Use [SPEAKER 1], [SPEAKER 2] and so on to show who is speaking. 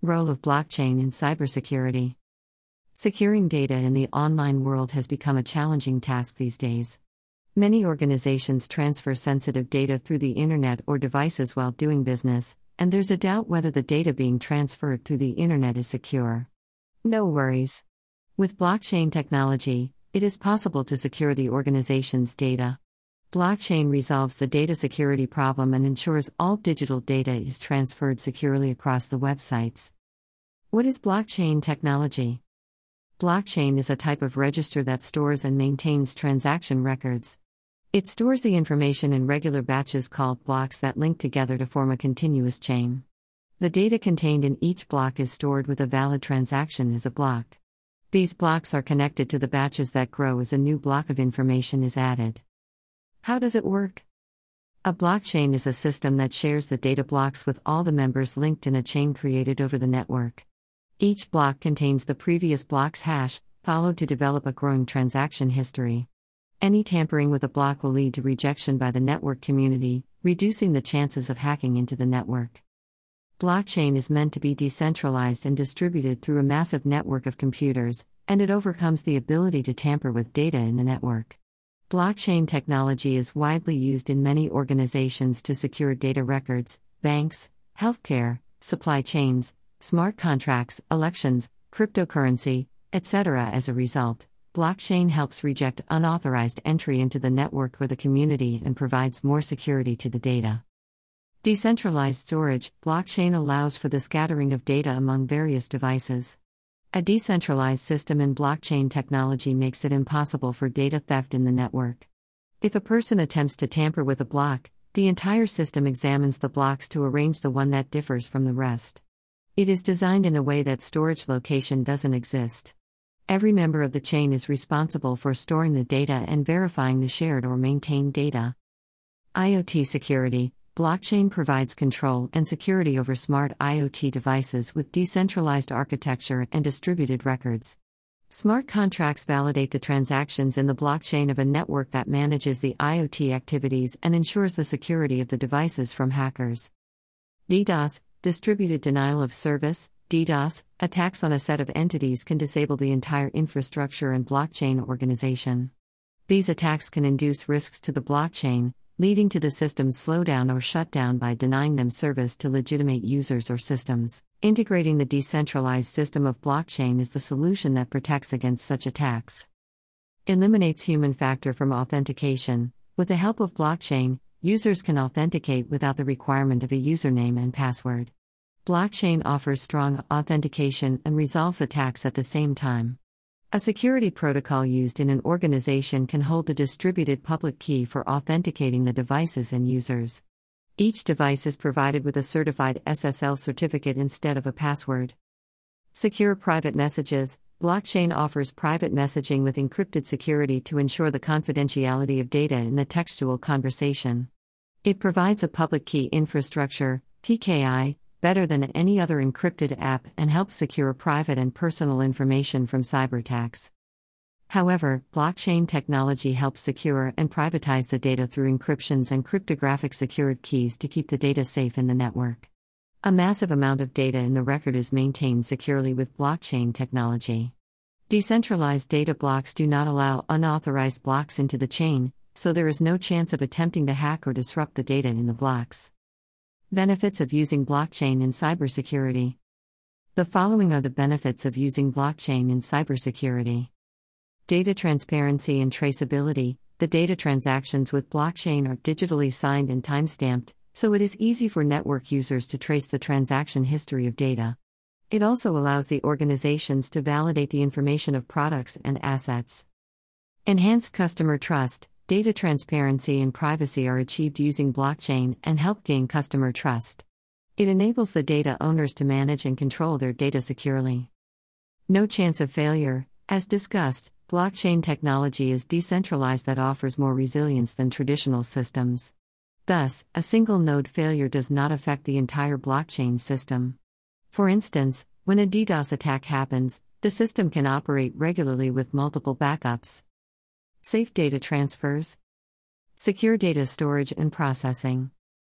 [SPEAKER 1] Role of blockchain in cybersecurity. Securing data in the online world has become a challenging task these days. Many organizations transfer sensitive data through the internet or devices while doing business, and there's a doubt whether the data being transferred through the internet is secure. No worries. With blockchain technology, it is possible to secure the organization's data. Blockchain resolves the data security problem and ensures all digital data is transferred securely across the websites. What is blockchain technology? Blockchain is a type of register that stores and maintains transaction records. It stores the information in regular batches called blocks that link together to form a continuous chain. The data contained in each block is stored with a valid transaction as a block. These blocks are connected to the batches that grow as a new block of information is added. How does it work? A blockchain is a system that shares the data blocks with all the members linked in a chain created over the network. Each block contains the previous block's hash, followed to develop a growing transaction history. Any tampering with a block will lead to rejection by the network community, reducing the chances of hacking into the network. Blockchain is meant to be decentralized and distributed through a massive network of computers, and it overcomes the ability to tamper with data in the network. Blockchain technology is widely used in many organizations to secure data records, banks, healthcare, supply chains, smart contracts, elections, cryptocurrency, etc. As a result, blockchain helps reject unauthorized entry into the network or the community and provides more security to the data. Decentralized storage blockchain allows for the scattering of data among various devices. A decentralized system in blockchain technology makes it impossible for data theft in the network. If a person attempts to tamper with a block, the entire system examines the blocks to arrange the one that differs from the rest. It is designed in a way that storage location doesn't exist. Every member of the chain is responsible for storing the data and verifying the shared or maintained data. IoT security Blockchain provides control and security over smart IoT devices with decentralized architecture and distributed records. Smart contracts validate the transactions in the blockchain of a network that manages the IoT activities and ensures the security of the devices from hackers. DDoS, distributed denial of service, DDoS, attacks on a set of entities can disable the entire infrastructure and blockchain organization. These attacks can induce risks to the blockchain, leading to the system's slowdown or shutdown by denying them service to legitimate users or systems. Integrating the decentralized system of blockchain is the solution that protects against such attacks. Eliminates human factor from authentication. With the help of blockchain, users can authenticate without the requirement of a username and password. Blockchain offers strong authentication and resolves attacks at the same time. A security protocol used in an organization can hold a distributed public key for authenticating the devices and users. Each device is provided with a certified SSL certificate instead of a password. Secure private messages Blockchain offers private messaging with encrypted security to ensure the confidentiality of data in the textual conversation. It provides a public key infrastructure, PKI, better than any other encrypted app and helps secure private and personal information from cyber attacks. However, blockchain technology helps secure and privatize the data through encryptions and cryptographic secured keys to keep the data safe in the network. A massive amount of data in the record is maintained securely with blockchain technology. Decentralized data blocks do not allow unauthorized blocks into the chain, so there is no chance of attempting to hack or disrupt the data in the blocks. Benefits of using blockchain in cybersecurity. The following are the benefits of using blockchain in cybersecurity data transparency and traceability. The data transactions with blockchain are digitally signed and timestamped, so it is easy for network users to trace the transaction history of data. It also allows the organizations to validate the information of products and assets. Enhanced customer trust. Data transparency and privacy are achieved using blockchain and help gain customer trust. It enables the data owners to manage and control their data securely. No chance of failure. As discussed, blockchain technology is decentralized that offers more resilience than traditional systems. Thus, a single node failure does not affect the entire blockchain system. For instance, when a DDoS attack happens, the system can operate regularly with multiple backups. Safe data transfers, secure data storage and processing.